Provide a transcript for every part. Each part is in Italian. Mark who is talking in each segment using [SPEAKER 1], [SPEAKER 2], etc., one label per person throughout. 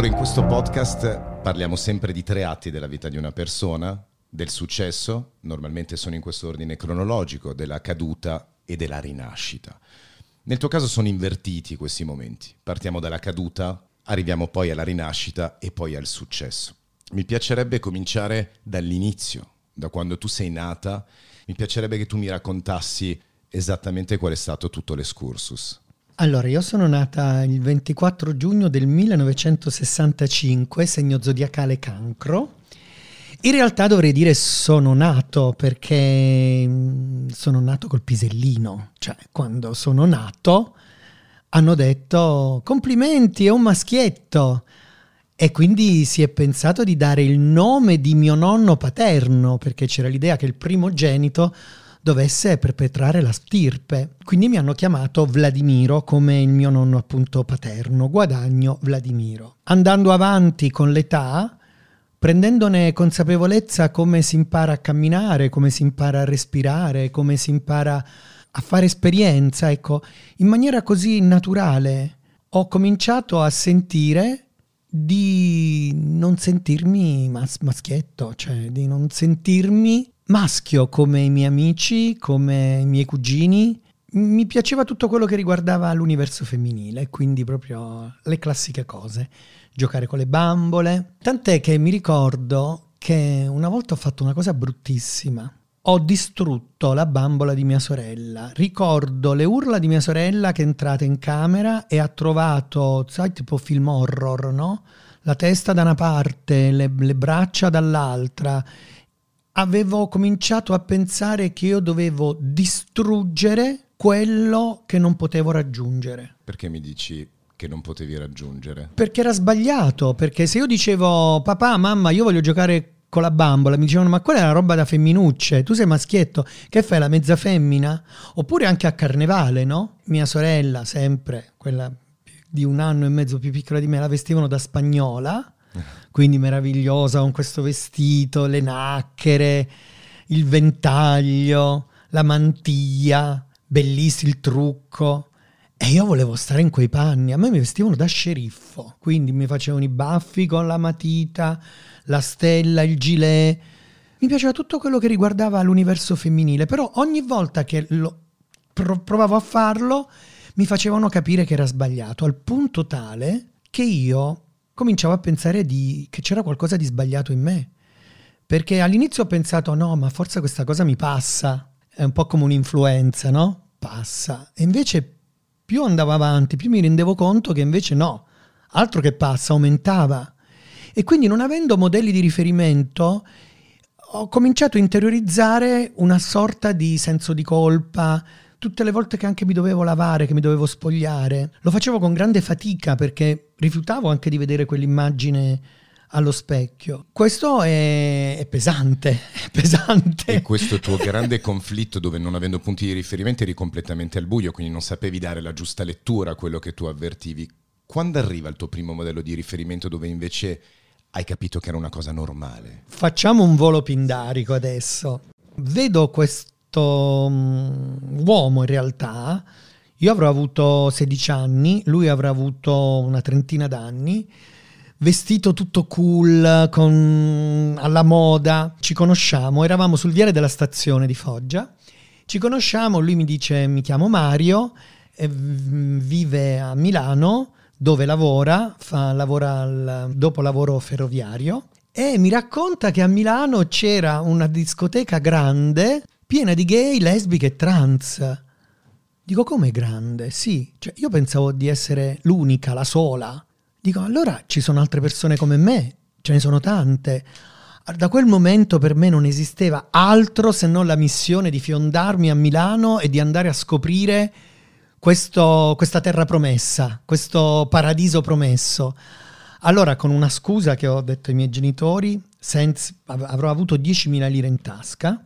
[SPEAKER 1] Allora, in questo podcast parliamo sempre di tre atti della vita di una persona, del successo, normalmente sono in questo ordine cronologico, della caduta e della rinascita. Nel tuo caso sono invertiti questi momenti. Partiamo dalla caduta, arriviamo poi alla rinascita e poi al successo. Mi piacerebbe cominciare dall'inizio, da quando tu sei nata. Mi piacerebbe che tu mi raccontassi esattamente qual è stato tutto l'escursus.
[SPEAKER 2] Allora, io sono nata il 24 giugno del 1965, segno zodiacale cancro. In realtà dovrei dire sono nato perché mm, sono nato col pisellino, cioè quando sono nato hanno detto complimenti, è un maschietto. E quindi si è pensato di dare il nome di mio nonno paterno, perché c'era l'idea che il primogenito dovesse perpetrare la stirpe. Quindi mi hanno chiamato Vladimiro come il mio nonno appunto paterno, guadagno Vladimiro. Andando avanti con l'età, prendendone consapevolezza come si impara a camminare, come si impara a respirare, come si impara a fare esperienza, ecco, in maniera così naturale ho cominciato a sentire di non sentirmi mas- maschietto, cioè di non sentirmi maschio come i miei amici, come i miei cugini. Mi piaceva tutto quello che riguardava l'universo femminile, quindi proprio le classiche cose. Giocare con le bambole. Tant'è che mi ricordo che una volta ho fatto una cosa bruttissima. Ho distrutto la bambola di mia sorella. Ricordo le urla di mia sorella che è entrata in camera e ha trovato, sai, tipo film horror, no? La testa da una parte, le, le braccia dall'altra avevo cominciato a pensare che io dovevo distruggere quello che non potevo raggiungere.
[SPEAKER 1] Perché mi dici che non potevi raggiungere?
[SPEAKER 2] Perché era sbagliato, perché se io dicevo papà, mamma, io voglio giocare con la bambola, mi dicevano ma quella è una roba da femminucce, tu sei maschietto, che fai la mezza femmina? Oppure anche a carnevale, no? Mia sorella, sempre, quella di un anno e mezzo più piccola di me, la vestivano da spagnola quindi meravigliosa con questo vestito, le nacchere, il ventaglio, la mantiglia, bellissimo il trucco. E io volevo stare in quei panni, a me mi vestivano da sceriffo, quindi mi facevano i baffi con la matita, la stella, il gilet. Mi piaceva tutto quello che riguardava l'universo femminile, però ogni volta che lo provavo a farlo mi facevano capire che era sbagliato, al punto tale che io cominciavo a pensare di, che c'era qualcosa di sbagliato in me. Perché all'inizio ho pensato, no, ma forse questa cosa mi passa, è un po' come un'influenza, no? Passa. E invece più andavo avanti, più mi rendevo conto che invece no, altro che passa, aumentava. E quindi non avendo modelli di riferimento, ho cominciato a interiorizzare una sorta di senso di colpa, tutte le volte che anche mi dovevo lavare, che mi dovevo spogliare, lo facevo con grande fatica perché rifiutavo anche di vedere quell'immagine allo specchio. Questo è, è, pesante, è pesante.
[SPEAKER 1] E questo tuo grande conflitto dove non avendo punti di riferimento eri completamente al buio, quindi non sapevi dare la giusta lettura a quello che tu avvertivi. Quando arriva il tuo primo modello di riferimento dove invece hai capito che era una cosa normale?
[SPEAKER 2] Facciamo un volo pindarico adesso. Vedo questo questo um, uomo in realtà, io avrò avuto 16 anni, lui avrà avuto una trentina d'anni, vestito tutto cool, con, alla moda, ci conosciamo, eravamo sul viale della stazione di Foggia, ci conosciamo, lui mi dice mi chiamo Mario, vive a Milano, dove lavora, fa, lavora al dopo lavoro ferroviario. E mi racconta che a Milano c'era una discoteca grande piena di gay, lesbiche e trans. Dico, come grande? Sì, cioè, io pensavo di essere l'unica, la sola. Dico, allora ci sono altre persone come me, ce ne sono tante. Da quel momento per me non esisteva altro se non la missione di fiondarmi a Milano e di andare a scoprire questo, questa terra promessa, questo paradiso promesso. Allora, con una scusa che ho detto ai miei genitori, senza, avrò avuto 10.000 lire in tasca,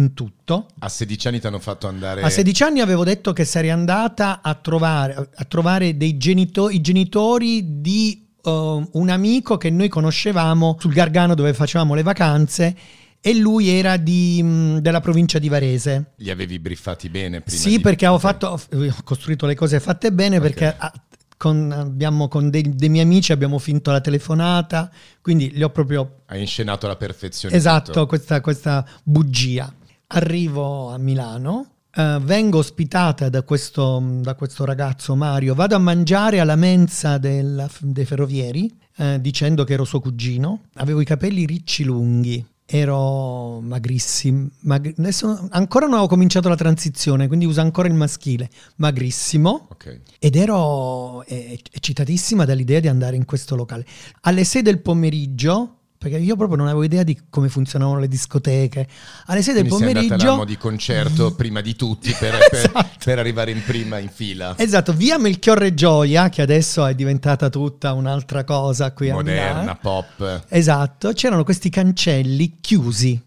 [SPEAKER 2] in tutto.
[SPEAKER 1] A 16 anni ti hanno fatto andare...
[SPEAKER 2] A 16 anni avevo detto che sarei andata a trovare, a trovare dei genito- i genitori di uh, un amico che noi conoscevamo sul Gargano dove facevamo le vacanze e lui era di, mh, della provincia di Varese.
[SPEAKER 1] Li avevi briffati bene prima?
[SPEAKER 2] Sì,
[SPEAKER 1] di...
[SPEAKER 2] perché ho, fatto, ho costruito le cose fatte bene okay. perché... A, con, abbiamo, con dei, dei, miei amici abbiamo finto la telefonata, quindi li ho proprio...
[SPEAKER 1] Hai inscenato la perfezione.
[SPEAKER 2] Esatto, questa, questa, bugia. Arrivo a Milano, uh, vengo ospitata da questo, da questo, ragazzo Mario, vado a mangiare alla mensa della, dei ferrovieri uh, dicendo che ero suo cugino, avevo i capelli ricci lunghi, ero magrissimo, mag- adesso ancora non avevo cominciato la transizione, quindi uso ancora il maschile, magrissimo, okay. ed ero eh, eccitatissima dall'idea di andare in questo locale. Alle 6 del pomeriggio perché io proprio non avevo idea di come funzionavano le discoteche. Alle 6 del Quindi pomeriggio...
[SPEAKER 1] Sei di concerto prima di tutti per, esatto. per, per, arrivare in prima in fila.
[SPEAKER 2] Esatto, via Melchiorre Gioia, che adesso è diventata tutta un'altra cosa qui
[SPEAKER 1] Moderna,
[SPEAKER 2] a Moderna,
[SPEAKER 1] pop.
[SPEAKER 2] Esatto, c'erano questi cancelli chiusi.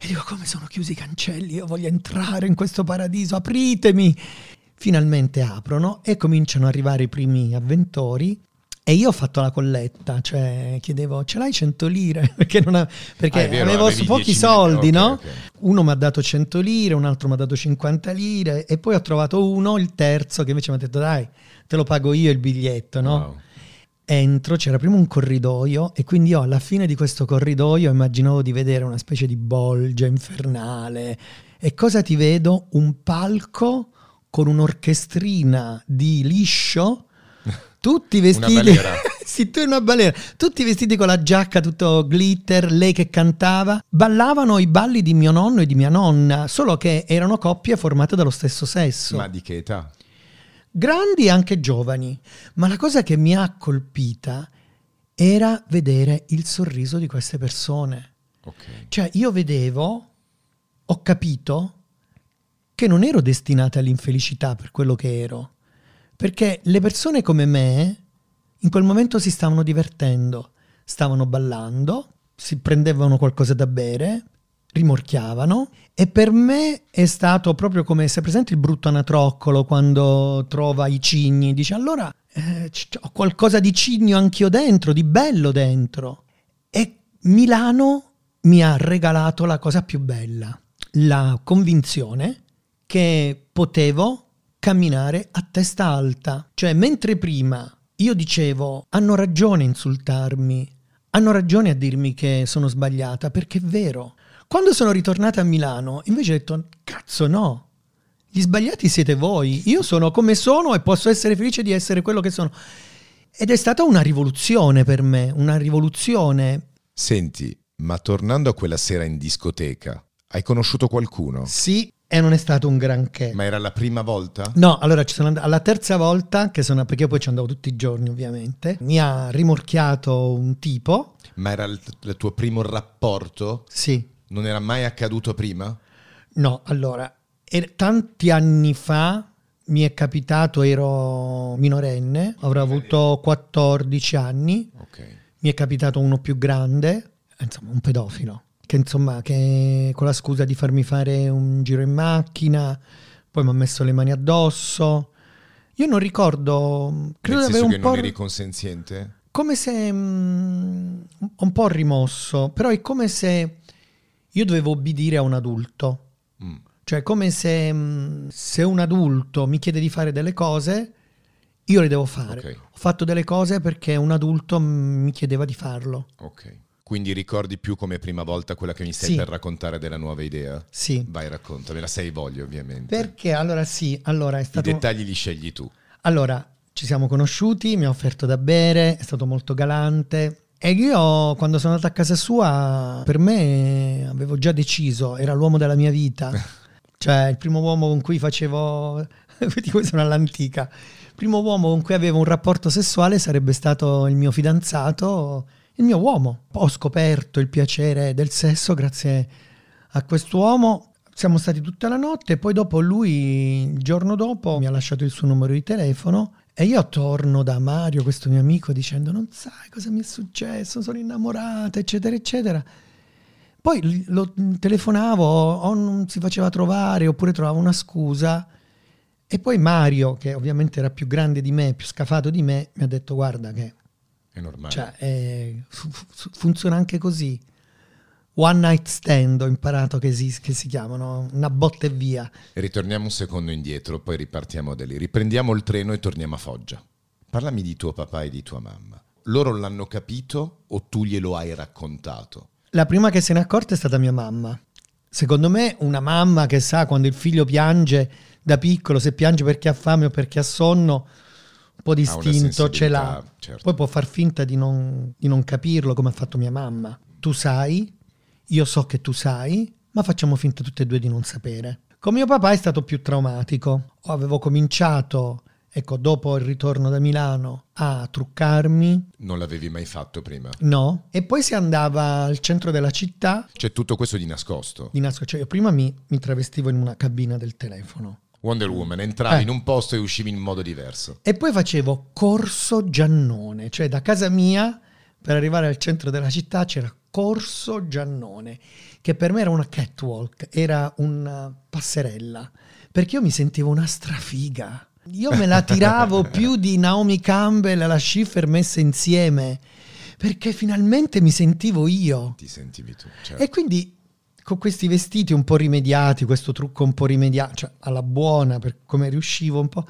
[SPEAKER 2] E dico, come sono chiusi i cancelli? Io voglio entrare in questo paradiso, apritemi! Finalmente aprono e cominciano ad arrivare i primi avventori e io ho fatto la colletta, cioè chiedevo, ce l'hai 100 lire? Perché, ha, perché ah, vero, avevo pochi soldi, okay, no? Okay. Uno mi ha dato 100 lire, un altro mi ha dato 50 lire e poi ho trovato uno, il terzo, che invece mi ha detto dai, te lo pago io il biglietto, no? Wow. Entro, c'era prima un corridoio e quindi io alla fine di questo corridoio immaginavo di vedere una specie di bolgia infernale. E cosa ti vedo? Un palco con un'orchestrina di liscio tutti vestiti sì, tu una balera. Tutti vestiti con la giacca tutto glitter, lei che cantava. Ballavano i balli di mio nonno e di mia nonna, solo che erano coppie formate dallo stesso sesso.
[SPEAKER 1] Ma di che età?
[SPEAKER 2] Grandi e anche giovani. Ma la cosa che mi ha colpita era vedere il sorriso di queste persone. Okay. Cioè, io vedevo, ho capito che non ero destinata all'infelicità per quello che ero perché le persone come me in quel momento si stavano divertendo, stavano ballando, si prendevano qualcosa da bere, rimorchiavano e per me è stato proprio come se presente il brutto anatroccolo quando trova i cigni, dice allora eh, ho qualcosa di cigno anch'io dentro, di bello dentro. E Milano mi ha regalato la cosa più bella, la convinzione che potevo camminare a testa alta. Cioè, mentre prima io dicevo hanno ragione a insultarmi, hanno ragione a dirmi che sono sbagliata, perché è vero. Quando sono ritornata a Milano, invece ho detto, cazzo no, gli sbagliati siete voi, io sono come sono e posso essere felice di essere quello che sono. Ed è stata una rivoluzione per me, una rivoluzione.
[SPEAKER 1] Senti, ma tornando a quella sera in discoteca, hai conosciuto qualcuno?
[SPEAKER 2] Sì, e non è stato un granché.
[SPEAKER 1] Ma era la prima volta?
[SPEAKER 2] No, allora ci sono andato alla terza volta, che sono, perché io poi ci andavo tutti i giorni ovviamente, mi ha rimorchiato un tipo.
[SPEAKER 1] Ma era il, il tuo primo rapporto?
[SPEAKER 2] Sì.
[SPEAKER 1] Non era mai accaduto prima?
[SPEAKER 2] No, allora, er, tanti anni fa mi è capitato, ero minorenne, avrò avuto 14 anni, okay. mi è capitato uno più grande, insomma un pedofilo che insomma, che con la scusa di farmi fare un giro in macchina, poi mi ha messo le mani addosso. Io non ricordo, credo di avere un
[SPEAKER 1] che
[SPEAKER 2] po'...
[SPEAKER 1] non eri consenziente?
[SPEAKER 2] Come se... Mm, un po' rimosso, però è come se io dovevo obbedire a un adulto. Mm. Cioè, come se, mm, se un adulto mi chiede di fare delle cose, io le devo fare. Okay. Ho fatto delle cose perché un adulto mi chiedeva di farlo.
[SPEAKER 1] Ok. Quindi ricordi più come prima volta quella che mi stai sì. per raccontare della nuova idea?
[SPEAKER 2] Sì.
[SPEAKER 1] Vai, raccontamela, sei voglio ovviamente.
[SPEAKER 2] Perché allora sì, allora è stato...
[SPEAKER 1] I dettagli li scegli tu.
[SPEAKER 2] Allora, ci siamo conosciuti, mi ha offerto da bere, è stato molto galante. E io quando sono andato a casa sua, per me avevo già deciso, era l'uomo della mia vita. cioè il primo uomo con cui facevo... Vedi come sono all'antica. Il primo uomo con cui avevo un rapporto sessuale sarebbe stato il mio fidanzato il mio uomo. Ho scoperto il piacere del sesso grazie a quest'uomo. Siamo stati tutta la notte poi dopo lui, il giorno dopo, mi ha lasciato il suo numero di telefono e io torno da Mario, questo mio amico, dicendo non sai cosa mi è successo, sono innamorata, eccetera, eccetera. Poi lo telefonavo o non si faceva trovare oppure trovavo una scusa. E poi Mario, che ovviamente era più grande di me, più scafato di me, mi ha detto guarda che
[SPEAKER 1] è normale.
[SPEAKER 2] Cioè, è, funziona anche così. One night stand ho imparato che si, che si chiamano, una botta e via.
[SPEAKER 1] ritorniamo un secondo indietro, poi ripartiamo da lì. Riprendiamo il treno e torniamo a Foggia. Parlami di tuo papà e di tua mamma. Loro l'hanno capito o tu glielo hai raccontato?
[SPEAKER 2] La prima che se n'è accorta è stata mia mamma. Secondo me una mamma che sa quando il figlio piange da piccolo, se piange perché ha fame o perché ha sonno, po' di istinto ce l'ha. Certo. Poi può far finta di non, di non capirlo come ha fatto mia mamma. Tu sai, io so che tu sai, ma facciamo finta tutte e due di non sapere. Con mio papà è stato più traumatico. Avevo cominciato ecco, dopo il ritorno da Milano a truccarmi.
[SPEAKER 1] Non l'avevi mai fatto prima?
[SPEAKER 2] No, e poi si andava al centro della città.
[SPEAKER 1] C'è tutto questo di nascosto?
[SPEAKER 2] Di nascosto, cioè io prima mi, mi travestivo in una cabina del telefono.
[SPEAKER 1] Wonder Woman, entravi eh. in un posto e uscivi in modo diverso.
[SPEAKER 2] E poi facevo corso Giannone, cioè da casa mia per arrivare al centro della città c'era corso Giannone, che per me era una catwalk, era una passerella, perché io mi sentivo una strafiga. Io me la tiravo più di Naomi Campbell e la Schiffer messe insieme, perché finalmente mi sentivo io.
[SPEAKER 1] Ti sentivi tu. Certo.
[SPEAKER 2] E quindi con questi vestiti un po' rimediati, questo trucco un po' rimediato, cioè alla buona, per come riuscivo un po',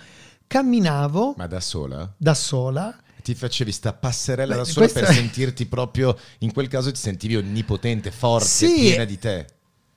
[SPEAKER 2] camminavo.
[SPEAKER 1] Ma da sola?
[SPEAKER 2] Da sola.
[SPEAKER 1] Ti facevi sta passerella Beh, da sola per sentirti proprio, in quel caso ti sentivi onnipotente, forte, sì, piena di te.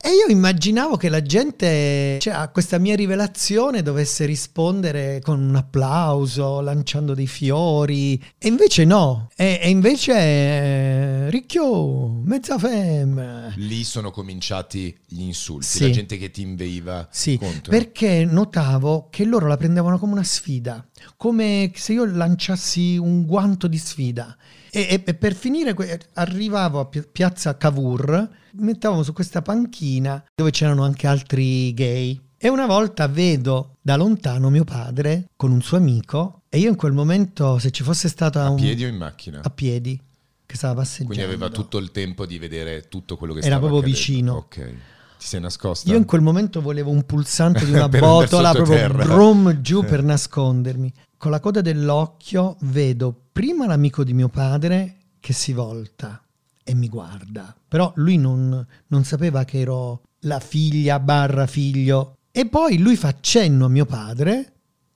[SPEAKER 2] E io immaginavo che la gente cioè, a questa mia rivelazione dovesse rispondere con un applauso, lanciando dei fiori, e invece no. E, e invece eh, ricchio, mezza femme.
[SPEAKER 1] Lì sono cominciati gli insulti, sì. la gente che ti inveiva
[SPEAKER 2] sì,
[SPEAKER 1] contro.
[SPEAKER 2] Perché notavo che loro la prendevano come una sfida, come se io lanciassi un guanto di sfida. E, e, per finire arrivavo a piazza Cavour, mi mettevamo su questa panchina dove c'erano anche altri gay. E una volta vedo da lontano mio padre con un suo amico e io in quel momento se ci fosse stata...
[SPEAKER 1] A
[SPEAKER 2] un...
[SPEAKER 1] piedi o in macchina?
[SPEAKER 2] A piedi, che stava passeggiando.
[SPEAKER 1] Quindi aveva tutto il tempo di vedere tutto quello che
[SPEAKER 2] Era
[SPEAKER 1] stava
[SPEAKER 2] proprio
[SPEAKER 1] accadendo.
[SPEAKER 2] vicino.
[SPEAKER 1] Ok. Ti sei nascosta?
[SPEAKER 2] Io in quel momento volevo un pulsante di una botola proprio brum giù per nascondermi con la coda dell'occhio vedo prima l'amico di mio padre che si volta e mi guarda. Però lui non, non sapeva che ero la figlia barra figlio. E poi lui fa cenno a mio padre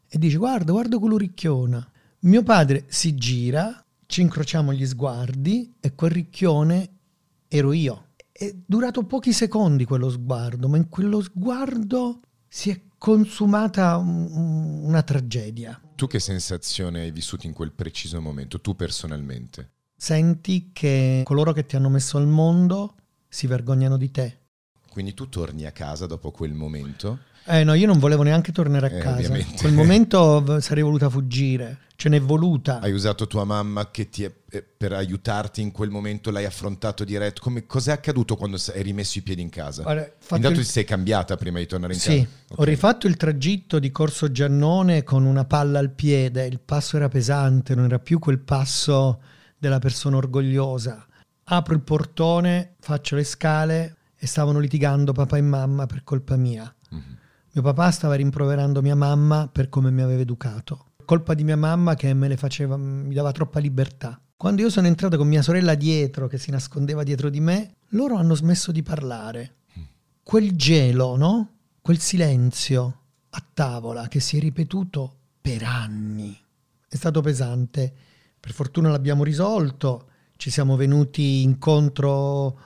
[SPEAKER 2] e dice guarda, guarda quello ricchione. Mio padre si gira, ci incrociamo gli sguardi e quel ricchione ero io. È durato pochi secondi quello sguardo, ma in quello sguardo si è consumata un, una tragedia.
[SPEAKER 1] Tu che sensazione hai vissuto in quel preciso momento, tu personalmente?
[SPEAKER 2] Senti che coloro che ti hanno messo al mondo si vergognano di te.
[SPEAKER 1] Quindi tu torni a casa dopo quel momento?
[SPEAKER 2] Eh no, io non volevo neanche tornare a eh, casa. Ovviamente. In quel momento sarei voluta fuggire ce n'è voluta.
[SPEAKER 1] Hai usato tua mamma che ti è, eh, per aiutarti in quel momento, l'hai affrontato diretto. Come, cos'è accaduto quando hai rimesso i piedi in casa? Guarda, Intanto il... ti sei cambiata prima di tornare in
[SPEAKER 2] sì,
[SPEAKER 1] casa?
[SPEAKER 2] Sì, okay. ho rifatto il tragitto di Corso Giannone con una palla al piede. Il passo era pesante, non era più quel passo della persona orgogliosa. Apro il portone, faccio le scale e stavano litigando papà e mamma per colpa mia. Mm-hmm. Mio papà stava rimproverando mia mamma per come mi aveva educato colpa di mia mamma che me le faceva, mi dava troppa libertà. Quando io sono entrato con mia sorella dietro, che si nascondeva dietro di me, loro hanno smesso di parlare. Quel gelo, no? Quel silenzio a tavola che si è ripetuto per anni. È stato pesante. Per fortuna l'abbiamo risolto, ci siamo venuti incontro.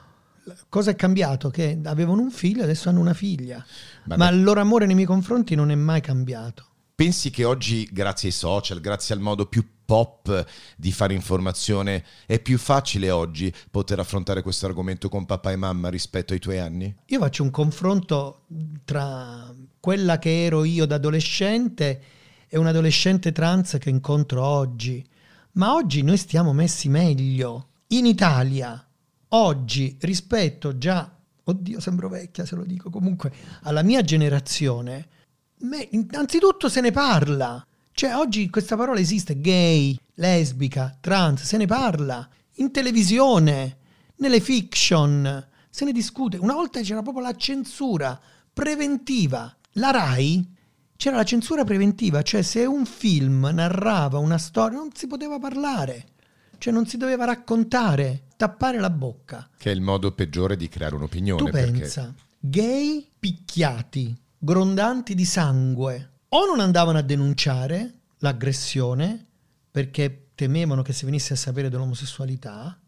[SPEAKER 2] Cosa è cambiato? Che avevano un figlio, adesso hanno una figlia. Vabbè. Ma il loro amore nei miei confronti non è mai cambiato.
[SPEAKER 1] Pensi che oggi, grazie ai social, grazie al modo più pop di fare informazione, è più facile oggi poter affrontare questo argomento con papà e mamma rispetto ai tuoi anni?
[SPEAKER 2] Io faccio un confronto tra quella che ero io da adolescente e un adolescente trans che incontro oggi. Ma oggi noi stiamo messi meglio. In Italia, oggi, rispetto già, oddio, sembro vecchia se lo dico, comunque, alla mia generazione, Me, innanzitutto se ne parla. Cioè, oggi questa parola esiste, gay, lesbica, trans, se ne parla. In televisione, nelle fiction, se ne discute. Una volta c'era proprio la censura preventiva. La RAI c'era la censura preventiva, cioè se un film narrava una storia non si poteva parlare, cioè non si doveva raccontare, tappare la bocca.
[SPEAKER 1] Che è il modo peggiore di creare un'opinione.
[SPEAKER 2] Tu pensa, perché... gay picchiati, grondanti di sangue, o non andavano a denunciare l'aggressione, perché temevano che si venisse a sapere dell'omosessualità,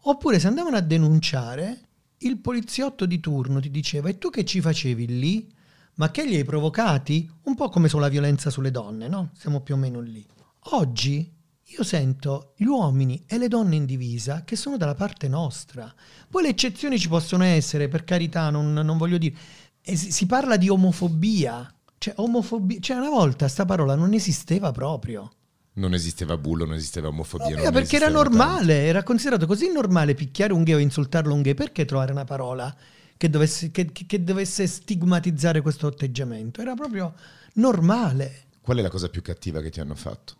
[SPEAKER 2] oppure se andavano a denunciare, il poliziotto di turno ti diceva e tu che ci facevi lì? Ma che li hai provocati? Un po' come sulla violenza sulle donne, no? Siamo più o meno lì. Oggi io sento gli uomini e le donne in divisa che sono dalla parte nostra. Poi le eccezioni ci possono essere, per carità, non, non voglio dire. E si, si, parla di omofobia. Cioè, omofobia. Cioè, una volta sta parola non esisteva proprio.
[SPEAKER 1] Non esisteva bullo, non esisteva omofobia.
[SPEAKER 2] No, perché era normale, tanto. era considerato così normale picchiare un gay o insultarlo un gay. Perché trovare una parola che dovesse, che, che dovesse stigmatizzare questo atteggiamento? Era proprio normale.
[SPEAKER 1] Qual è la cosa più cattiva che ti hanno fatto?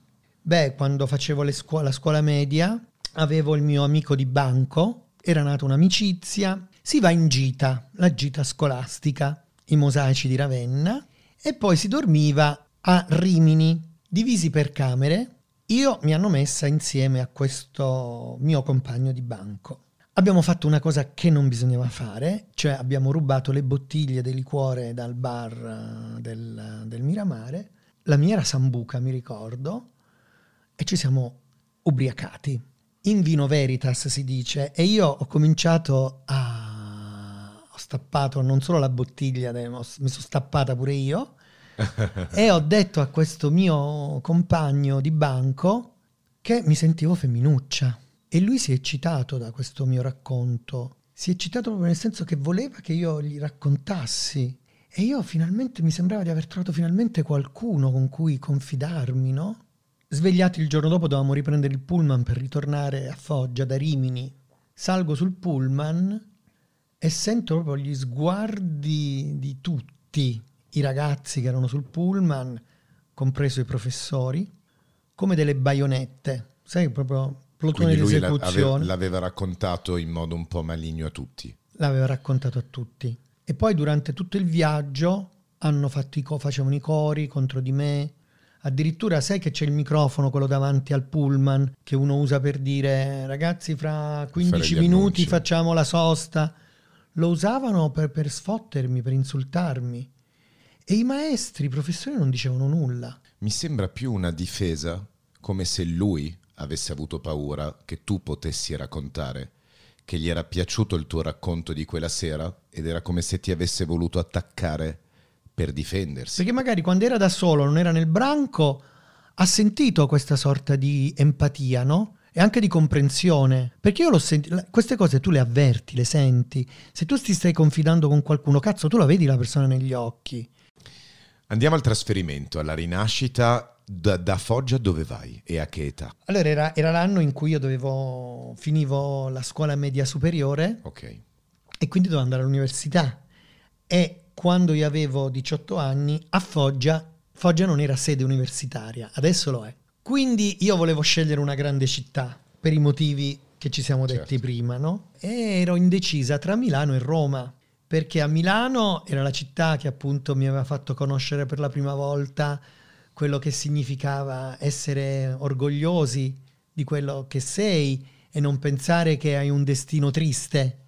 [SPEAKER 2] Beh, quando facevo scuola, la scuola media, avevo il mio amico di banco, era nata un'amicizia, si va in gita, la gita scolastica, i mosaici di Ravenna, e poi si dormiva a Rimini, divisi per camere. Io mi hanno messa insieme a questo mio compagno di banco. Abbiamo fatto una cosa che non bisognava fare, cioè abbiamo rubato le bottiglie di liquore dal bar eh, del, del Miramare. La mia era Sambuca, mi ricordo, e ci siamo ubriacati. In vino veritas si dice, e io ho cominciato a... ho stappato non solo la bottiglia, mi sono stappata pure io, e ho detto a questo mio compagno di banco che mi sentivo femminuccia. E lui si è eccitato da questo mio racconto. Si è eccitato proprio nel senso che voleva che io gli raccontassi. E io finalmente mi sembrava di aver trovato finalmente qualcuno con cui confidarmi, no? Svegliati il giorno dopo dovevamo riprendere il pullman per ritornare a Foggia da Rimini. Salgo sul pullman e sento proprio gli sguardi di tutti i ragazzi che erano sul pullman, compreso i professori, come delle baionette. Sai, proprio plotone di esecuzione.
[SPEAKER 1] L'aveva raccontato in modo un po' maligno a tutti.
[SPEAKER 2] L'aveva raccontato a tutti. E poi durante tutto il viaggio hanno fatto i co- facevano i cori contro di me, Addirittura sai che c'è il microfono, quello davanti al pullman, che uno usa per dire ragazzi fra 15 minuti annunci. facciamo la sosta. Lo usavano per, per sfottermi, per insultarmi. E i maestri, i professori non dicevano nulla.
[SPEAKER 1] Mi sembra più una difesa, come se lui avesse avuto paura che tu potessi raccontare, che gli era piaciuto il tuo racconto di quella sera ed era come se ti avesse voluto attaccare per difendersi.
[SPEAKER 2] Perché magari quando era da solo, non era nel branco, ha sentito questa sorta di empatia, no? E anche di comprensione. Perché io l'ho sentito, queste cose tu le avverti, le senti. Se tu ti stai confidando con qualcuno, cazzo, tu la vedi la persona negli occhi.
[SPEAKER 1] Andiamo al trasferimento, alla rinascita. Da, da Foggia dove vai e a che età?
[SPEAKER 2] Allora era, era l'anno in cui io dovevo, finivo la scuola media superiore.
[SPEAKER 1] Ok.
[SPEAKER 2] E quindi dovevo andare all'università. E quando io avevo 18 anni, a Foggia, Foggia non era sede universitaria, adesso lo è. Quindi io volevo scegliere una grande città per i motivi che ci siamo detti certo. prima, no? E ero indecisa tra Milano e Roma, perché a Milano era la città che appunto mi aveva fatto conoscere per la prima volta quello che significava essere orgogliosi di quello che sei e non pensare che hai un destino triste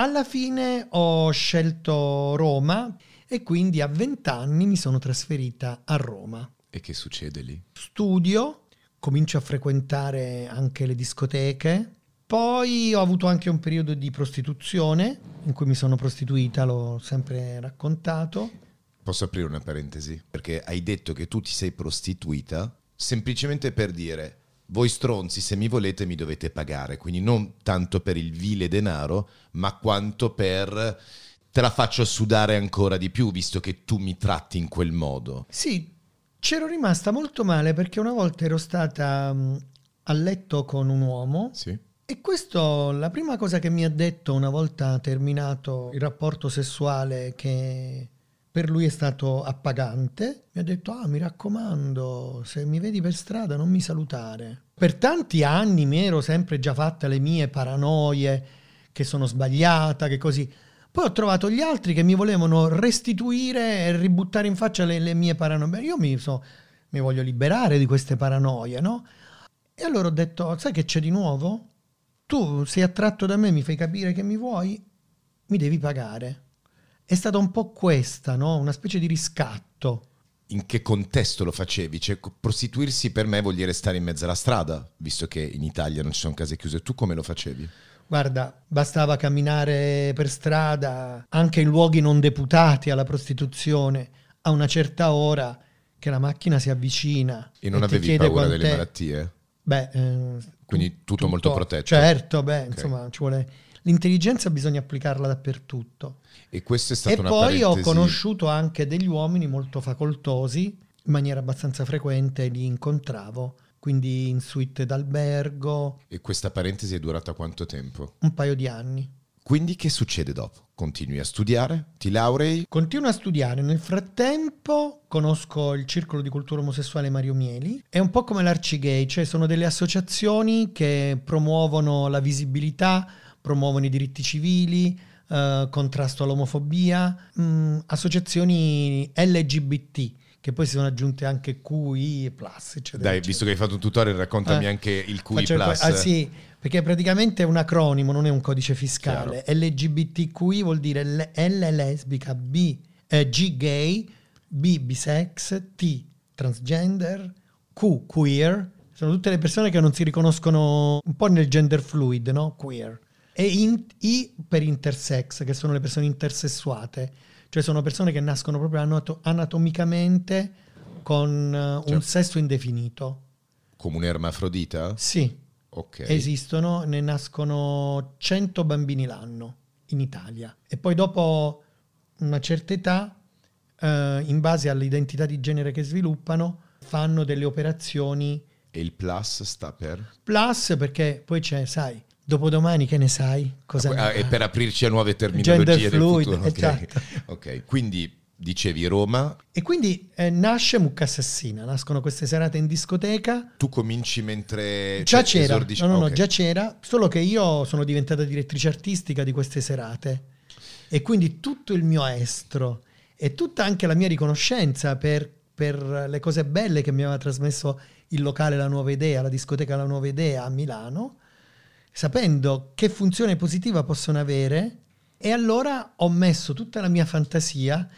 [SPEAKER 2] alla fine ho scelto Roma e quindi a 20 anni mi sono trasferita a Roma.
[SPEAKER 1] E che succede lì?
[SPEAKER 2] Studio, comincio a frequentare anche le discoteche, poi ho avuto anche un periodo di prostituzione in cui mi sono prostituita, l'ho sempre raccontato.
[SPEAKER 1] Posso aprire una parentesi? Perché hai detto che tu ti sei prostituita semplicemente per dire voi stronzi, se mi volete mi dovete pagare, quindi non tanto per il vile denaro, ma quanto per te la faccio sudare ancora di più, visto che tu mi tratti in quel modo.
[SPEAKER 2] Sì, c'ero rimasta molto male perché una volta ero stata um, a letto con un uomo.
[SPEAKER 1] Sì.
[SPEAKER 2] E questo, la prima cosa che mi ha detto una volta terminato il rapporto sessuale che per lui è stato appagante, mi ha detto, ah mi raccomando, se mi vedi per strada non mi salutare. Per tanti anni mi ero sempre già fatta le mie paranoie, che sono sbagliata, che così. Poi ho trovato gli altri che mi volevano restituire e ributtare in faccia le, le mie paranoie. Io mi, so, mi voglio liberare di queste paranoie, no? E allora ho detto, sai che c'è di nuovo? Tu sei attratto da me, mi fai capire che mi vuoi, mi devi pagare è stata un po' questa, no? una specie di riscatto.
[SPEAKER 1] in che contesto lo facevi? Cioè, prostituirsi per me vuol dire stare in mezzo alla strada, visto che in Italia non ci sono case chiuse. Tu come lo facevi?
[SPEAKER 2] Guarda, bastava camminare per strada, anche in luoghi non deputati alla prostituzione, a una certa ora che la macchina si avvicina.
[SPEAKER 1] E non e avevi paura delle malattie?
[SPEAKER 2] Beh,
[SPEAKER 1] eh, quindi tutto, tutto, molto protetto.
[SPEAKER 2] Certo, beh, okay. insomma, ci vuole... L'intelligenza bisogna applicarla dappertutto.
[SPEAKER 1] E questa è stata
[SPEAKER 2] e
[SPEAKER 1] una
[SPEAKER 2] poi
[SPEAKER 1] parentesi...
[SPEAKER 2] ho conosciuto anche degli uomini molto facoltosi, in maniera abbastanza frequente li incontravo, quindi in suite d'albergo.
[SPEAKER 1] E questa parentesi è durata quanto tempo?
[SPEAKER 2] Un paio di anni.
[SPEAKER 1] Quindi che succede dopo? Continui a studiare? Ti laurei?
[SPEAKER 2] Continuo a studiare. Nel frattempo conosco il Circolo di Cultura Omosessuale Mario Mieli. È un po' come l'Arcigay, cioè sono delle associazioni che promuovono la visibilità, promuovono i diritti civili, eh, contrasto all'omofobia, mh, mm, associazioni LGBT che poi si sono aggiunte anche QI e plus. Eccetera,
[SPEAKER 1] Dai,
[SPEAKER 2] eccetera.
[SPEAKER 1] visto che hai fatto un tutorial, raccontami eh, anche il QI plus.
[SPEAKER 2] ah, sì, perché praticamente è un acronimo, non è un codice fiscale. Chiaro. LGBTQI vuol dire L, L lesbica, B, eh, G gay, B bisex, T transgender, Q queer. Sono tutte le persone che non si riconoscono un po' nel gender fluid, no? Queer. E in, I per intersex, che sono le persone intersessuate cioè sono persone che nascono proprio anato- anatomicamente con uh, cioè, un sesso indefinito.
[SPEAKER 1] Come un ermafrodita?
[SPEAKER 2] Sì.
[SPEAKER 1] Ok.
[SPEAKER 2] Esistono, ne nascono 100 bambini l'anno in Italia. E poi dopo una certa età, uh, in base all'identità di genere che sviluppano, fanno delle operazioni.
[SPEAKER 1] E il plus sta per?
[SPEAKER 2] Plus perché poi c'è, sai, Dopodomani che ne sai? Cosa
[SPEAKER 1] ah, e per aprirci a nuove terminologie
[SPEAKER 2] Gender fluid,
[SPEAKER 1] del
[SPEAKER 2] futuro. Okay. Esatto.
[SPEAKER 1] ok, quindi dicevi Roma.
[SPEAKER 2] E quindi eh, nasce Mucca Assassina, nascono queste serate in discoteca.
[SPEAKER 1] Tu cominci mentre...
[SPEAKER 2] Già cioè, c'era, esordisci... no, no, okay. no, già c'era, solo che io sono diventata direttrice artistica di queste serate. E quindi tutto il mio estro e tutta anche la mia riconoscenza per, per le cose belle che mi aveva trasmesso il locale La Nuova Idea, la discoteca La Nuova Idea a Milano, sapendo che funzione positiva possono avere e allora ho messo tutta la mia fantasia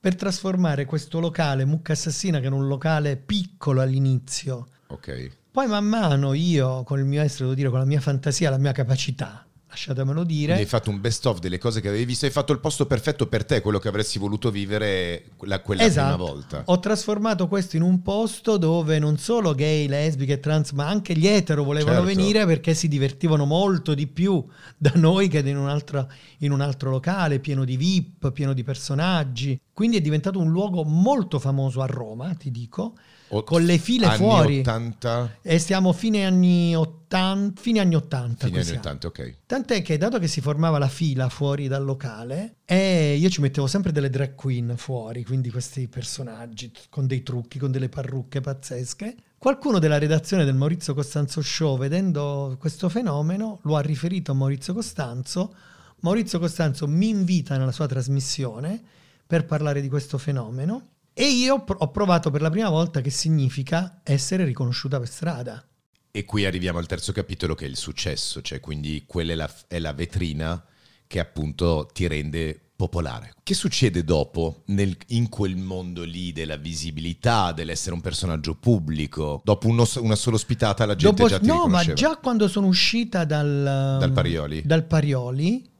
[SPEAKER 2] per trasformare questo locale Mucca Assassina, che era un locale piccolo all'inizio.
[SPEAKER 1] Ok.
[SPEAKER 2] Poi man mano io, con il mio essere, devo dire, con la mia fantasia, la mia capacità, lasciatemelo dire.
[SPEAKER 1] Hai fatto un best of delle cose che avevi visto, hai fatto il posto perfetto per te, quello che avresti voluto vivere la, quella
[SPEAKER 2] esatto.
[SPEAKER 1] prima volta.
[SPEAKER 2] Ho trasformato questo in un posto dove non solo gay, lesbiche trans, ma anche gli etero volevano certo. venire perché si divertivano molto di più da noi che in un, altro, in un altro locale, pieno di VIP, pieno di personaggi. Quindi è diventato un luogo molto famoso a Roma, ti dico con le file
[SPEAKER 1] anni
[SPEAKER 2] fuori.
[SPEAKER 1] 80.
[SPEAKER 2] E stiamo fine anni 80, fine anni 80.
[SPEAKER 1] Fine anni 80, ok.
[SPEAKER 2] Tant'è che dato che si formava la fila fuori dal locale, e io ci mettevo sempre delle drag queen fuori, quindi questi personaggi con dei trucchi, con delle parrucche pazzesche. Qualcuno della redazione del Maurizio Costanzo Show, vedendo questo fenomeno, lo ha riferito a Maurizio Costanzo. Maurizio Costanzo mi invita nella sua trasmissione per parlare di questo fenomeno e io ho provato per la prima volta che significa essere riconosciuta per strada.
[SPEAKER 1] E qui arriviamo al terzo capitolo che è il successo, cioè quindi quella è la, è la vetrina che appunto ti rende popolare. Che succede dopo nel, in quel mondo lì della visibilità, dell'essere un personaggio pubblico? Dopo uno, una sola ospitata la gente
[SPEAKER 2] dopo,
[SPEAKER 1] già ti
[SPEAKER 2] no, ma già quando sono uscita dal,
[SPEAKER 1] dal Parioli,
[SPEAKER 2] dal Parioli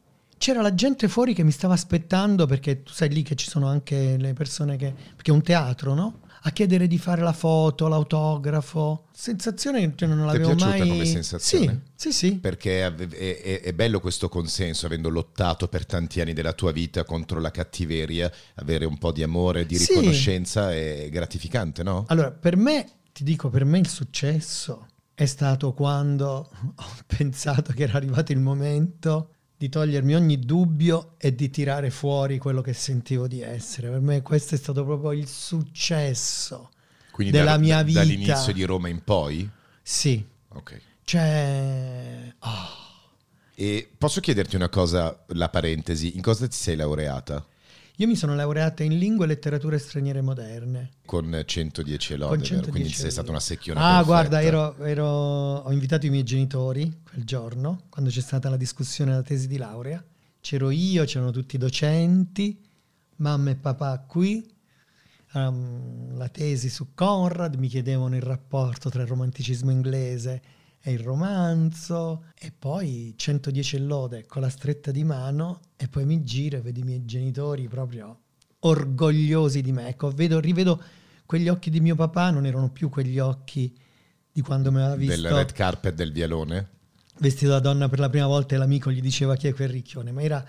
[SPEAKER 2] c'era la gente fuori che mi stava aspettando perché tu sai lì che ci sono anche le persone che... perché è un teatro, no? A chiedere di fare la foto, l'autografo. Sensazione che non l'avevo
[SPEAKER 1] Ti è
[SPEAKER 2] mai...
[SPEAKER 1] come sensazione?
[SPEAKER 2] Sì, sì, sì.
[SPEAKER 1] Perché è, è, è, bello questo consenso, avendo lottato per tanti anni della tua vita contro la cattiveria, avere un po' di amore, di riconoscenza sì. è gratificante, no?
[SPEAKER 2] Allora, per me, ti dico, per me il successo è stato quando ho pensato che era arrivato il momento di togliermi ogni dubbio e di tirare fuori quello che sentivo di essere. Per me questo è stato proprio il successo Quindi della da, mia vita.
[SPEAKER 1] Dall'inizio di Roma in poi?
[SPEAKER 2] Sì.
[SPEAKER 1] Ok.
[SPEAKER 2] Cioè... Oh.
[SPEAKER 1] E posso chiederti una cosa, la parentesi, in cosa ti sei laureata?
[SPEAKER 2] Io mi sono laureata in lingue e letterature straniere moderne.
[SPEAKER 1] Con 110 lode, Con 110 quindi sei stata una secchiona
[SPEAKER 2] Ah,
[SPEAKER 1] perfetta.
[SPEAKER 2] guarda, ero, ero, ho invitato i miei genitori quel giorno, quando c'è stata la discussione della tesi di laurea. C'ero io, c'erano tutti i docenti, mamma e papà qui. um, la tesi su Conrad, mi chiedevano il rapporto tra il romanticismo inglese e il romanzo e poi 110 lode con la stretta di mano e poi mi giro e vedo i miei genitori proprio orgogliosi di me. Ecco, vedo, rivedo quegli occhi di mio papà, non erano più quegli occhi di quando mi aveva visto.
[SPEAKER 1] Del red carpet del vialone?
[SPEAKER 2] Vestito da donna per la prima volta e l'amico gli diceva chi è quel ricchione, ma era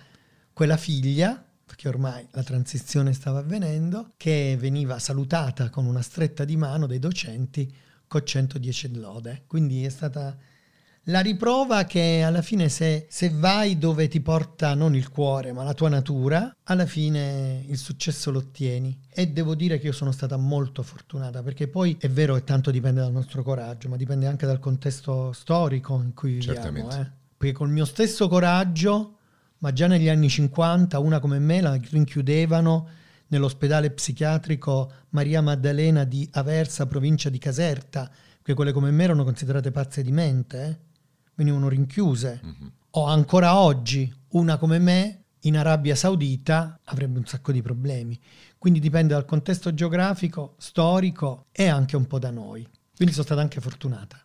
[SPEAKER 2] quella figlia perché ormai la transizione stava avvenendo, che veniva salutata con una stretta di mano dai docenti con 110 lode. Quindi è stata la riprova che alla fine se, se, vai dove ti porta non il cuore ma la tua natura, alla fine il successo lo ottieni. E devo dire che io sono stata molto fortunata perché poi è vero che tanto dipende dal nostro coraggio, ma dipende anche dal contesto storico in cui viviamo. Eh? Perché col mio stesso coraggio ma già negli anni 50 una come me la rinchiudevano nell'ospedale psichiatrico Maria Maddalena di Aversa, provincia di Caserta, perché quelle come me erano considerate pazze di mente, eh? venivano rinchiuse. Mm-hmm. O ancora oggi, una come me in Arabia Saudita avrebbe un sacco di problemi. Quindi dipende dal contesto geografico, storico e anche un po' da noi. Quindi sono stata anche fortunata.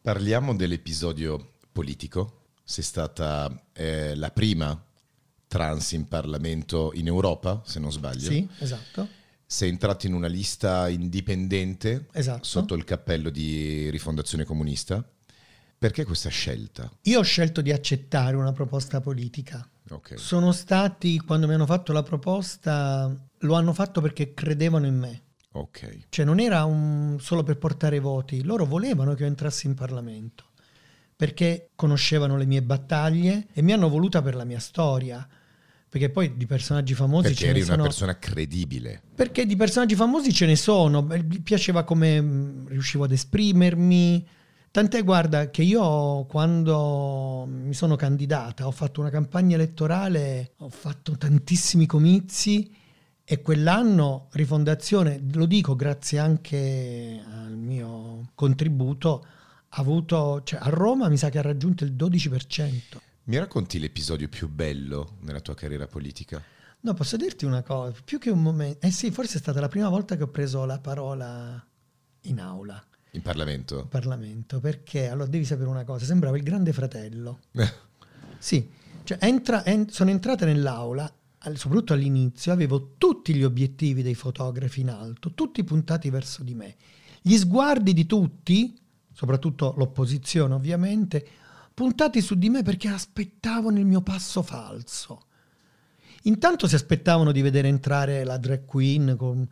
[SPEAKER 1] Parliamo dell'episodio politico sei stata eh, la prima trans in Parlamento in Europa, se non sbaglio.
[SPEAKER 2] Sì, esatto.
[SPEAKER 1] Sei entrato in una lista indipendente
[SPEAKER 2] esatto.
[SPEAKER 1] sotto il cappello di Rifondazione Comunista. Perché questa scelta?
[SPEAKER 2] Io ho scelto di accettare una proposta politica.
[SPEAKER 1] Okay.
[SPEAKER 2] Sono stati, quando mi hanno fatto la proposta, lo hanno fatto perché credevano in me.
[SPEAKER 1] Ok.
[SPEAKER 2] Cioè non era un, solo per portare voti, loro volevano che io entrassi in Parlamento perché conoscevano le mie battaglie e mi hanno voluta per la mia storia. Perché poi di personaggi famosi
[SPEAKER 1] perché
[SPEAKER 2] ce
[SPEAKER 1] eri
[SPEAKER 2] ne sono.
[SPEAKER 1] una persona credibile.
[SPEAKER 2] Perché di personaggi famosi ce ne sono. Mi piaceva come mm, riuscivo ad esprimermi. Tant'è, guarda, che io quando mi sono candidata ho fatto una campagna elettorale, ho fatto tantissimi comizi e quell'anno Rifondazione, lo dico grazie anche al mio contributo, avuto, cioè a Roma mi sa che ha raggiunto il 12%.
[SPEAKER 1] Mi racconti l'episodio più bello nella tua carriera politica?
[SPEAKER 2] No, posso dirti una cosa, più che un momento, eh sì, forse è stata la prima volta che ho preso la parola in aula.
[SPEAKER 1] In Parlamento?
[SPEAKER 2] In Parlamento, perché allora devi sapere una cosa, sembrava il grande fratello. sì, cioè entra, en, sono entrata nell'aula, soprattutto all'inizio, avevo tutti gli obiettivi dei fotografi in alto, tutti puntati verso di me. Gli sguardi di tutti soprattutto l'opposizione ovviamente, puntati su di me perché aspettavano il mio passo falso. Intanto si aspettavano di vedere entrare la drag queen con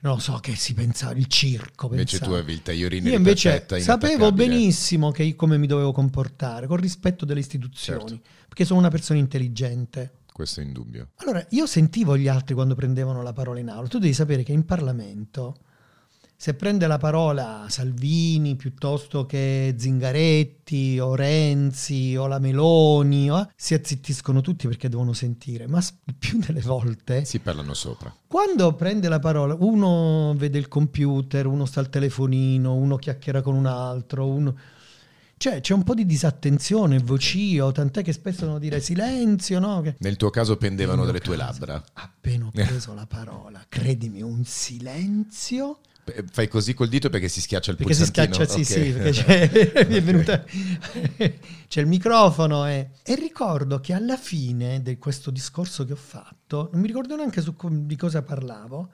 [SPEAKER 2] non so che si pensava, il circo.
[SPEAKER 1] Invece
[SPEAKER 2] pensavo.
[SPEAKER 1] tu avevi il tagliorino
[SPEAKER 2] Io invece sapevo benissimo che, come mi dovevo comportare, con rispetto delle istituzioni, certo. perché sono una persona intelligente.
[SPEAKER 1] Questo è indubbio.
[SPEAKER 2] Allora, io sentivo gli altri quando prendevano la parola in aula. Tu devi sapere che in Parlamento se prende la parola Salvini piuttosto che Zingaretti o Renzi o la Meloni, o, si azzittiscono tutti perché devono sentire, ma più delle volte
[SPEAKER 1] si parlano sopra.
[SPEAKER 2] Quando prende la parola, uno vede il computer, uno sta al telefonino, uno chiacchiera con un altro, uno... Cioè, c'è un po' di disattenzione, vocio, tant'è che spesso devono dire silenzio, no? Che...
[SPEAKER 1] Nel tuo caso pendevano dalle tue labbra.
[SPEAKER 2] Appena ho preso la parola, credimi, un silenzio
[SPEAKER 1] Fai così col dito perché si schiaccia il
[SPEAKER 2] perché
[SPEAKER 1] pulsantino.
[SPEAKER 2] Perché si schiaccia, okay. sì, sì, perché c'è, mi è venuta, c'è il microfono. E, e, ricordo che alla fine di questo discorso che ho fatto, non mi ricordo neanche su, di cosa parlavo,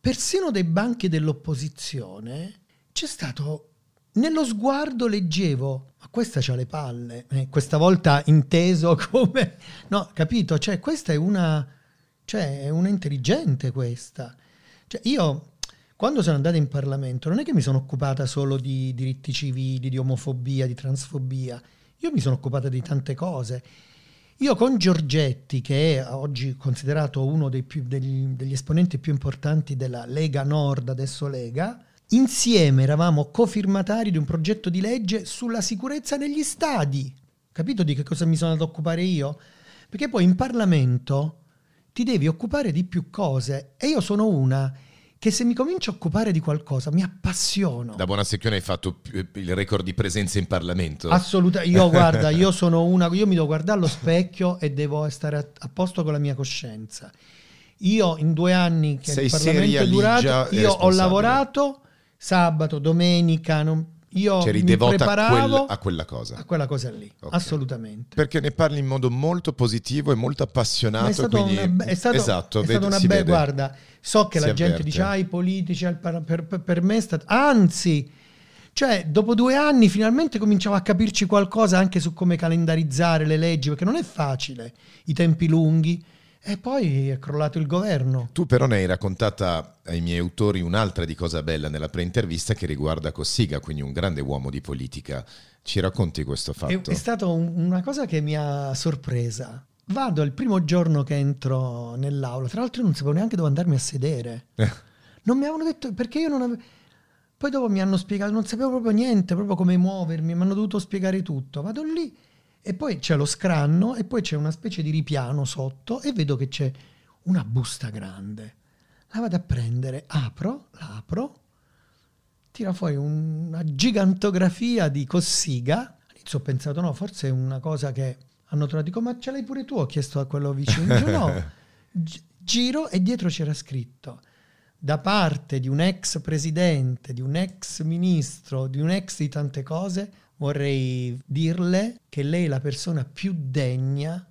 [SPEAKER 2] persino dai banchi dell'opposizione c'è stato, nello sguardo leggevo, ma questa c'ha le palle, eh, questa volta inteso come... No, capito? Cioè, questa è una... Cioè, è una intelligente questa. Cioè, io quando sono andata in Parlamento non è che mi sono occupata solo di diritti civili, di omofobia, di transfobia, io mi sono occupata di tante cose. Io con Giorgetti, che è oggi considerato uno più, degli, degli esponenti più importanti della Lega Nord, adesso Lega, insieme eravamo cofirmatari di un progetto di legge sulla sicurezza negli stadi. Capito di che cosa mi sono andato a occupare io? Perché poi in Parlamento ti devi occupare di più cose e io sono una che se mi comincio a occupare di qualcosa mi appassiono.
[SPEAKER 1] Da buona secchione hai fatto il record di presenza in Parlamento?
[SPEAKER 2] Assolutamente, io guarda, io sono una, io mi devo guardare allo specchio e devo stare a, a posto con la mia coscienza. io in due anni che
[SPEAKER 1] Sei
[SPEAKER 2] il Parlamento è durato, io ho lavorato sabato, domenica, non- io
[SPEAKER 1] C'eri
[SPEAKER 2] mi
[SPEAKER 1] devota a,
[SPEAKER 2] preparavo
[SPEAKER 1] quel- a quella cosa.
[SPEAKER 2] a quella cosa lì,
[SPEAKER 1] Ok.
[SPEAKER 2] assolutamente.
[SPEAKER 3] Perché ne parli in modo molto positivo e molto appassionato.
[SPEAKER 2] Ma è stato
[SPEAKER 3] quindi...
[SPEAKER 2] una, be- è stato,
[SPEAKER 1] esatto,
[SPEAKER 2] è stata una bella guarda so che
[SPEAKER 1] Si
[SPEAKER 2] la gente
[SPEAKER 1] avverte.
[SPEAKER 2] dice ah i politici per, per- per me è stato anzi cioè dopo due anni finalmente cominciamo a capirci qualcosa anche su come calendarizzare le leggi perché non è facile i tempi lunghi e poi è crollato il governo
[SPEAKER 1] Tu però ne hai raccontata ai miei autori un'altra di cosa bella nella pre-intervista che riguarda Cossiga, quindi un grande uomo di politica. Ci racconti questo
[SPEAKER 2] È,
[SPEAKER 1] fatto?
[SPEAKER 2] è stata un- una cosa che mi ha sorpresa. Vado il primo giorno che entro nell'aula, tra l'altro non sapevo neanche dove andarmi a sedere. Non mi avevano detto perché io non avevo... Poi dopo mi hanno spiegato, non sapevo proprio niente, proprio come muovermi, mi hanno dovuto spiegare tutto. Vado lì e poi c'è lo scranno e poi c'è una specie di ripiano sotto e vedo che c'è una busta grande. La vado a prendere, apro, la apro, tira fuori una gigantografia di Cossiga. All'inizio ho pensato, no, forse è una cosa che hanno trovato. Dico, ma ce l'hai pure tu? Ho chiesto a quello vicino. Dice, no. Gi- Giro e dietro c'era scritto da parte di un ex presidente, di un ex ministro, di un ex di tante cose, vorrei dirle che lei è la persona più degna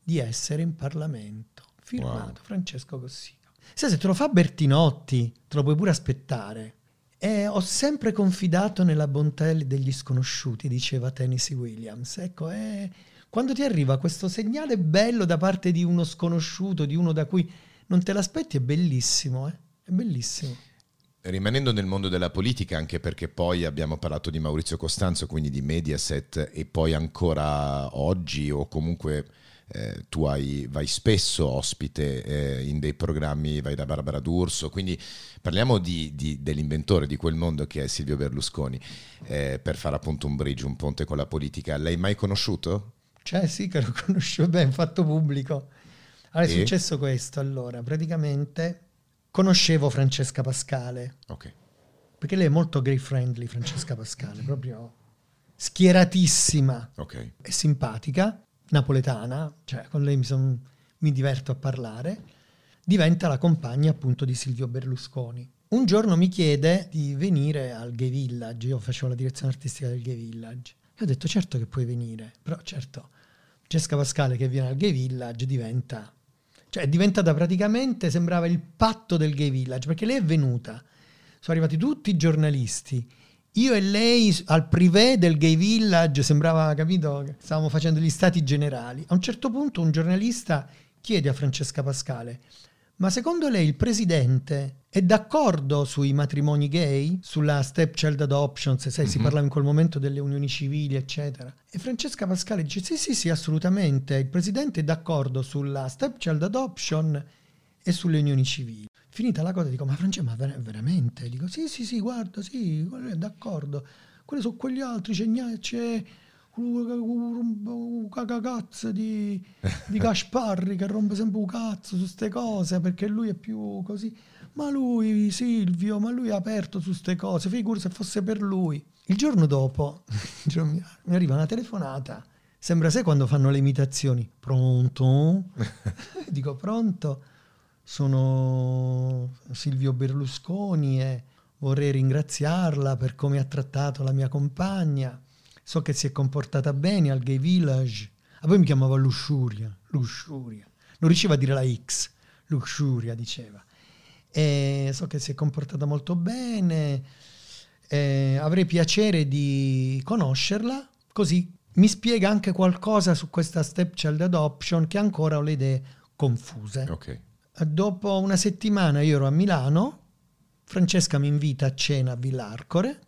[SPEAKER 2] di essere in Parlamento. Firmato
[SPEAKER 1] Wow.
[SPEAKER 2] Francesco Cossiga. Sai, se te lo fa Bertinotti, te lo puoi pure aspettare. E ho sempre confidato nella bontà degli sconosciuti, diceva Tennessee Williams. Ecco, eh, quando ti arriva questo segnale bello da parte di uno sconosciuto, di uno da cui non te l'aspetti, è bellissimo, eh? È bellissimo.
[SPEAKER 1] Rimanendo nel mondo della politica, anche perché poi abbiamo parlato di Maurizio Costanzo, quindi di Mediaset, e poi ancora oggi o comunque eh, tu hai- vai spesso ospite eh, in dei programmi, vai da Barbara D'Urso, quindi parliamo di- di- dell'inventore di quel mondo che è Silvio Berlusconi, eh, per fare appunto un bridge, un ponte con la politica. L'hai mai conosciuto?
[SPEAKER 2] Cioè, sì, che lo conoscevo bene, fatto pubblico. Allora, è
[SPEAKER 1] E?
[SPEAKER 2] successo questo, allora, praticamente conoscevo Francesca Pascale,
[SPEAKER 1] Ok.
[SPEAKER 2] perché lei è molto gay friendly, Francesca Pascale, proprio schieratissima
[SPEAKER 1] Ok.
[SPEAKER 2] è simpatica, napoletana, cioè con lei mi, son- mi diverto a parlare, diventa la compagna appunto di Silvio Berlusconi. Un giorno mi chiede di venire al Gay Village, io facevo la direzione artistica del Gay Village. E ho detto certo che puoi venire, però certo Francesca Pascale che viene al Gay Village diventa, cioè è diventata praticamente, sembrava il patto del Gay Village, perché lei è venuta, sono arrivati tutti i giornalisti, io e lei al privé del Gay Village sembrava, capito, stavamo facendo gli stati generali. A un certo punto un giornalista chiede a Francesca Pascale, ma secondo lei il presidente è d'accordo sui matrimoni gay, sulla stepchild adoption, se sai, si
[SPEAKER 1] Mhm.
[SPEAKER 2] parlava in quel momento delle unioni civili, eccetera. E Francesca Pascale dice sì, sì, sì, assolutamente, il presidente è d'accordo sulla stepchild adoption e sulle unioni civili. Finita la cosa dico, ma Francesca, ma ver- veramente? Dico, sì, sì, sì, guarda, sì, quello è d'accordo. Quelli sono quegli altri, c'è, c'è un cagacazzo di, di Gasparri che rompe sempre un cazzo su ste cose perché lui è più così. Ma lui, Silvio, ma lui è aperto su ste cose, figuri se fosse per lui. Il giorno dopo mi arriva una telefonata. Sembra sai quando fanno le imitazioni. Pronto? Dico pronto. Sono Silvio Berlusconi e vorrei ringraziarla per come ha trattato la mia compagna. So che si è comportata bene al gay village. A poi mi chiamava Lussuria, Lussuria. Non riusciva a dire la X, Lussuria diceva. E so che si è comportata molto bene. avrei piacere di conoscerla, così mi spiega anche qualcosa su questa stepchild adoption che ancora ho le idee confuse.
[SPEAKER 1] Ok.
[SPEAKER 2] Dopo una settimana io ero a Milano, Francesca mi invita a cena a Villarcore,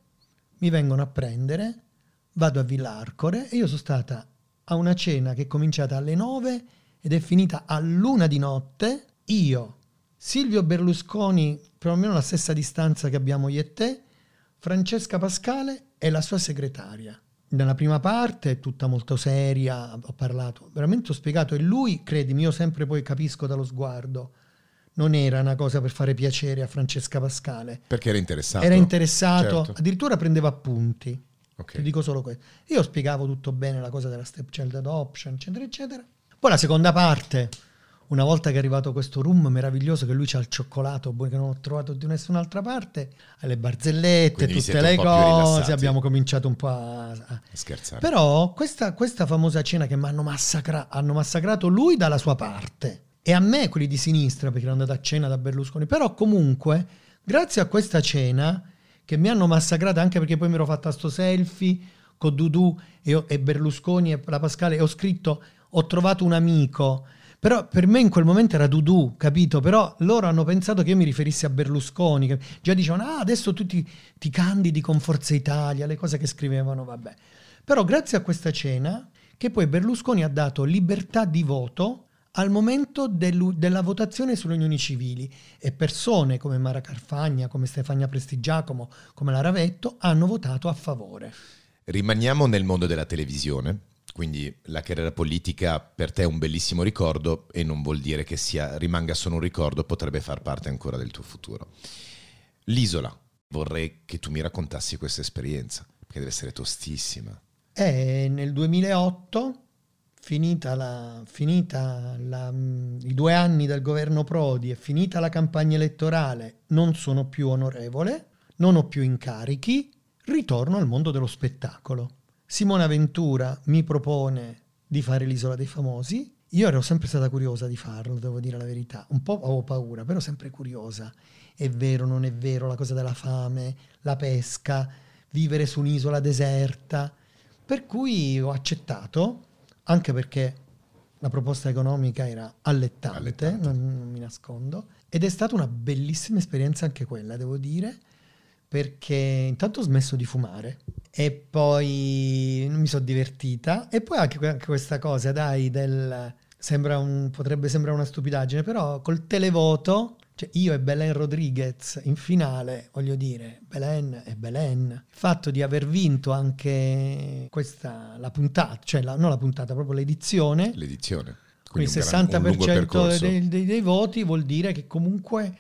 [SPEAKER 2] mi vengono a prendere, vado a Villarcore e io sono stata a una cena che è cominciata alle 9 ed è finita a luna di notte. Io, Silvio Berlusconi, più o meno la stessa distanza che abbiamo io e te, Francesca Pascale e la sua segretaria. Nella prima parte è tutta molto seria, ho parlato, veramente ho spiegato e lui, credimi, io sempre poi capisco dallo sguardo, non era una cosa per fare piacere a Francesca Pascale.
[SPEAKER 1] Perché era interessato?
[SPEAKER 2] Era interessato,
[SPEAKER 1] Certo.
[SPEAKER 2] addirittura prendeva appunti.
[SPEAKER 1] Ok.
[SPEAKER 2] Ti dico solo questo. Io spiegavo tutto bene la cosa della stepchild adoption, eccetera, eccetera. Poi la seconda parte, una volta che è arrivato questo rum meraviglioso che lui c'ha il cioccolato che non ho trovato di nessun'altra parte, le barzellette,
[SPEAKER 1] Quindi
[SPEAKER 2] tutte le cose, abbiamo cominciato un po' a... a-
[SPEAKER 1] Scherzare.
[SPEAKER 2] Però questa, questa famosa cena che mi hanno, massacra- hanno massacrato lui dalla sua parte e a me quelli di sinistra perché ero andato a cena da Berlusconi, però comunque grazie a questa cena che mi hanno massacrato anche perché poi mi ero fatta sto selfie con Dudu e, e Berlusconi e la Pascale e ho scritto ho trovato un amico. Però per me in quel momento era Dudu, capito? Però loro hanno pensato che io mi riferissi a Berlusconi, che già dicevano, ah, adesso tu ti, ti candidi con Forza Italia, le cose che scrivevano, vabbè. Però grazie a questa cena, che poi Berlusconi ha dato libertà di voto al momento dell'u- della votazione sulle unioni civili e persone come Mara Carfagna, come Stefania Prestigiacomo, come la Ravetto hanno votato a favore.
[SPEAKER 1] Rimaniamo nel mondo della televisione, quindi la carriera politica per te è un bellissimo ricordo e non vuol dire che sia, rimanga solo un ricordo, potrebbe far parte ancora del tuo futuro. L'isola, vorrei che tu mi raccontassi questa esperienza, perché deve essere tostissima.
[SPEAKER 2] E nel 2008, finita, la- finita la- mh, i due anni del governo Prodi e finita la campagna elettorale, non sono più onorevole, non ho più incarichi, ritorno al mondo dello spettacolo. Simona Ventura mi propone di fare l'Isola dei Famosi. Io ero sempre stata curiosa di farlo, devo dire la verità. Un po' avevo paura, però sempre curiosa. È vero, non è vero, la cosa della fame, la pesca, vivere su un'isola deserta. Per cui ho accettato, anche perché la proposta economica era allettante,
[SPEAKER 1] Allettante.
[SPEAKER 2] Non, non mi nascondo, ed è stata una bellissima esperienza anche quella, devo dire, perché intanto ho smesso di fumare e poi mi sono divertita e poi anche, anche questa cosa, dai, del, sembra un, potrebbe sembrare una stupidaggine, però col televoto, cioè io e Belen Rodriguez in finale, voglio dire, Belen e Belen, il fatto di aver vinto anche questa, la puntata, cioè la- non la puntata, proprio l'edizione,
[SPEAKER 1] L'edizione.
[SPEAKER 2] quindi il
[SPEAKER 1] un gran- un lungo
[SPEAKER 2] 60%
[SPEAKER 1] percorso.
[SPEAKER 2] dei, dei- dei voti vuol dire che comunque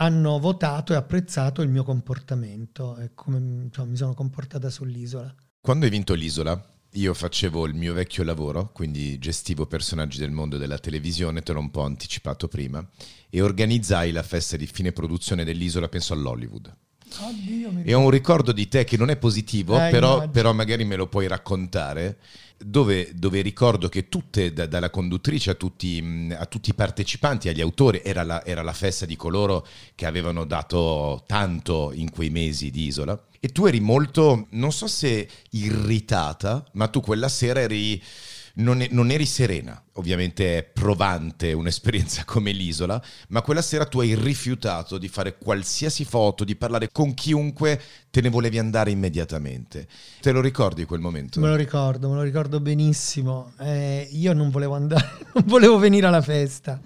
[SPEAKER 2] hanno votato e apprezzato il mio comportamento e come insomma, mi sono comportata sull'isola.
[SPEAKER 1] Quando hai vinto l'isola, io facevo il mio vecchio lavoro, quindi gestivo personaggi del mondo della televisione, te l'ho un po' anticipato prima, e organizzai la festa di fine produzione dell'isola, penso all'Hollywood.
[SPEAKER 2] Oddio,
[SPEAKER 1] E ho un ricordo di te che non è positivo,
[SPEAKER 2] Eh,
[SPEAKER 1] però, però magari me lo puoi raccontare, dove, dove ricordo che tutte, da- dalla conduttrice a tutti, mh, a tutti i partecipanti, agli autori, era la, era la festa di coloro che avevano dato tanto in quei mesi di isola. E tu eri molto, non so se irritata, ma tu quella sera eri... Non, e- non eri serena, ovviamente è provante un'esperienza come l'isola, ma quella sera tu hai rifiutato di fare qualsiasi foto, di parlare con chiunque, te ne volevi andare immediatamente. Te lo ricordi quel momento?
[SPEAKER 2] Me lo ricordo, me lo ricordo benissimo. Eh, io non volevo andare, non volevo venire alla festa.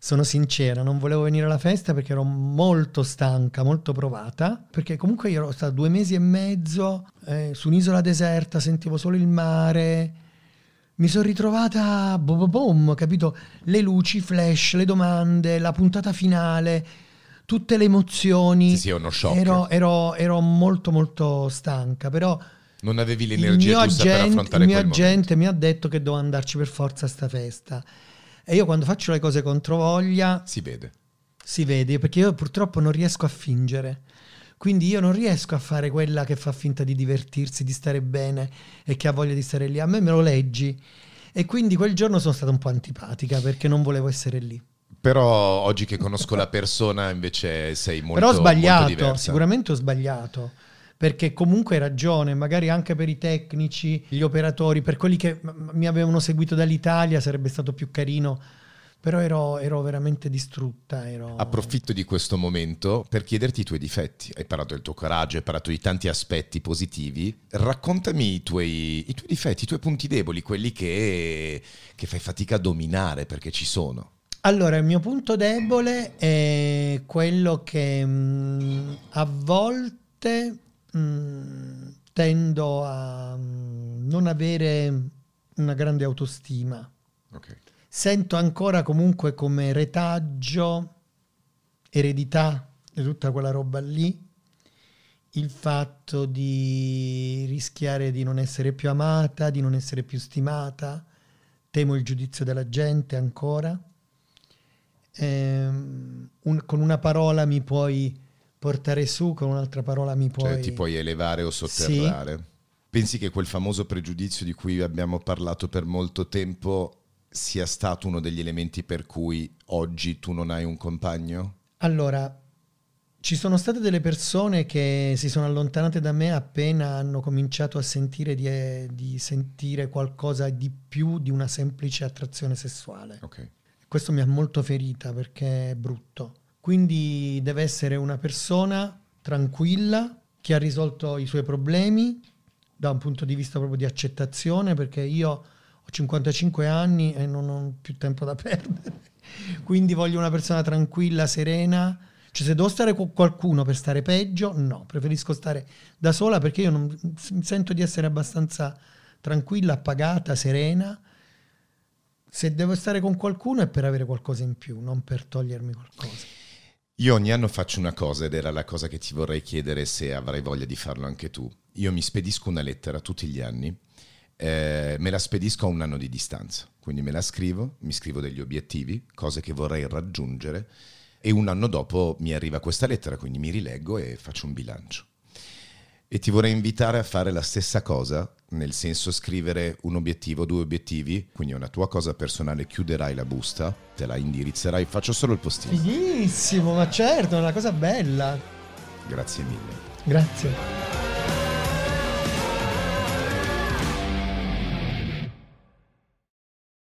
[SPEAKER 2] Sono sincera, non volevo venire alla festa perché ero molto stanca, molto provata, perché comunque io ero stata due mesi e mezzo eh, su un'isola deserta, sentivo solo il mare, mi sono ritrovata boom, boom, capito? Le luci, i flash, le domande, la puntata finale, tutte le emozioni.
[SPEAKER 1] Sì, sì, è uno shock.
[SPEAKER 2] Ero, ero- ero molto molto stanca, però
[SPEAKER 1] Non avevi l'energia giusta per
[SPEAKER 2] agente,
[SPEAKER 1] affrontare
[SPEAKER 2] il mio
[SPEAKER 1] quel momento.
[SPEAKER 2] agente mi ha detto che devo andarci per forza a sta festa. E io quando faccio le cose contro voglia
[SPEAKER 1] Si vede.
[SPEAKER 2] si vede, perché io purtroppo non riesco a fingere. Quindi io non riesco a fare quella che fa finta di divertirsi, di stare bene e che ha voglia di stare lì. A me me lo leggi. E quindi quel giorno sono stata un po' antipatica perché non volevo essere lì.
[SPEAKER 1] Però oggi che conosco la persona invece sei molto,
[SPEAKER 2] Però ho sbagliato, sicuramente ho sbagliato. Perché comunque hai ragione, magari anche per i tecnici, gli operatori, per quelli che mi avevano seguito dall'Italia sarebbe stato più carino. Però ero, ero veramente distrutta. Ero...
[SPEAKER 1] Approfitto di questo momento per chiederti i tuoi difetti. Hai parlato del tuo coraggio, hai parlato di tanti aspetti positivi. Raccontami i tuoi, i tuoi difetti, i tuoi punti deboli, quelli che, che fai fatica a dominare perché ci sono.
[SPEAKER 2] Allora, il mio punto debole è quello che mh, a volte mh, tendo a mh, non avere una grande autostima.
[SPEAKER 1] Ok.
[SPEAKER 2] Sento ancora comunque come retaggio, eredità di tutta quella roba lì, il fatto di rischiare di non essere più amata, di non essere più stimata, temo il giudizio della gente ancora. Ehm, un- con una parola mi puoi portare su, con un'altra parola mi puoi...
[SPEAKER 1] Cioè ti puoi elevare o sotterrare. Pensi che quel famoso pregiudizio di cui abbiamo parlato per molto tempo sia stato uno degli elementi per cui oggi tu non hai un compagno?
[SPEAKER 2] Allora, ci sono state delle persone che si sono allontanate da me appena hanno cominciato a sentire di, eh, di sentire qualcosa di più di una semplice attrazione sessuale.
[SPEAKER 1] Ok.
[SPEAKER 2] Questo mi ha molto ferita perché è brutto. Quindi deve essere una persona tranquilla che ha risolto i suoi problemi da un punto di vista proprio di accettazione perché io ho 55 anni e non ho più tempo da perdere. Quindi voglio una persona tranquilla, serena. Cioè se devo stare con qualcuno per stare peggio, no, preferisco stare da sola perché io non, sento di essere abbastanza tranquilla, appagata, serena. Se devo stare con qualcuno è per avere qualcosa in più, non per togliermi qualcosa.
[SPEAKER 1] Io ogni anno faccio una cosa ed era la cosa che ti vorrei chiedere se avrai voglia di farlo anche tu. Io mi spedisco una lettera tutti gli anni, eh, me la spedisco a un anno di distanza, quindi me la scrivo, mi scrivo degli obiettivi, cose che vorrei raggiungere e un anno dopo mi arriva questa lettera, quindi mi rileggo e faccio un bilancio. E ti vorrei invitare a fare la stessa cosa, nel senso scrivere un obiettivo, due obiettivi, quindi è una tua cosa personale, chiuderai la busta, te la indirizzerai, faccio solo il postino.
[SPEAKER 2] Fighissimo, ma certo, è una cosa bella.
[SPEAKER 1] Grazie mille.
[SPEAKER 2] Grazie.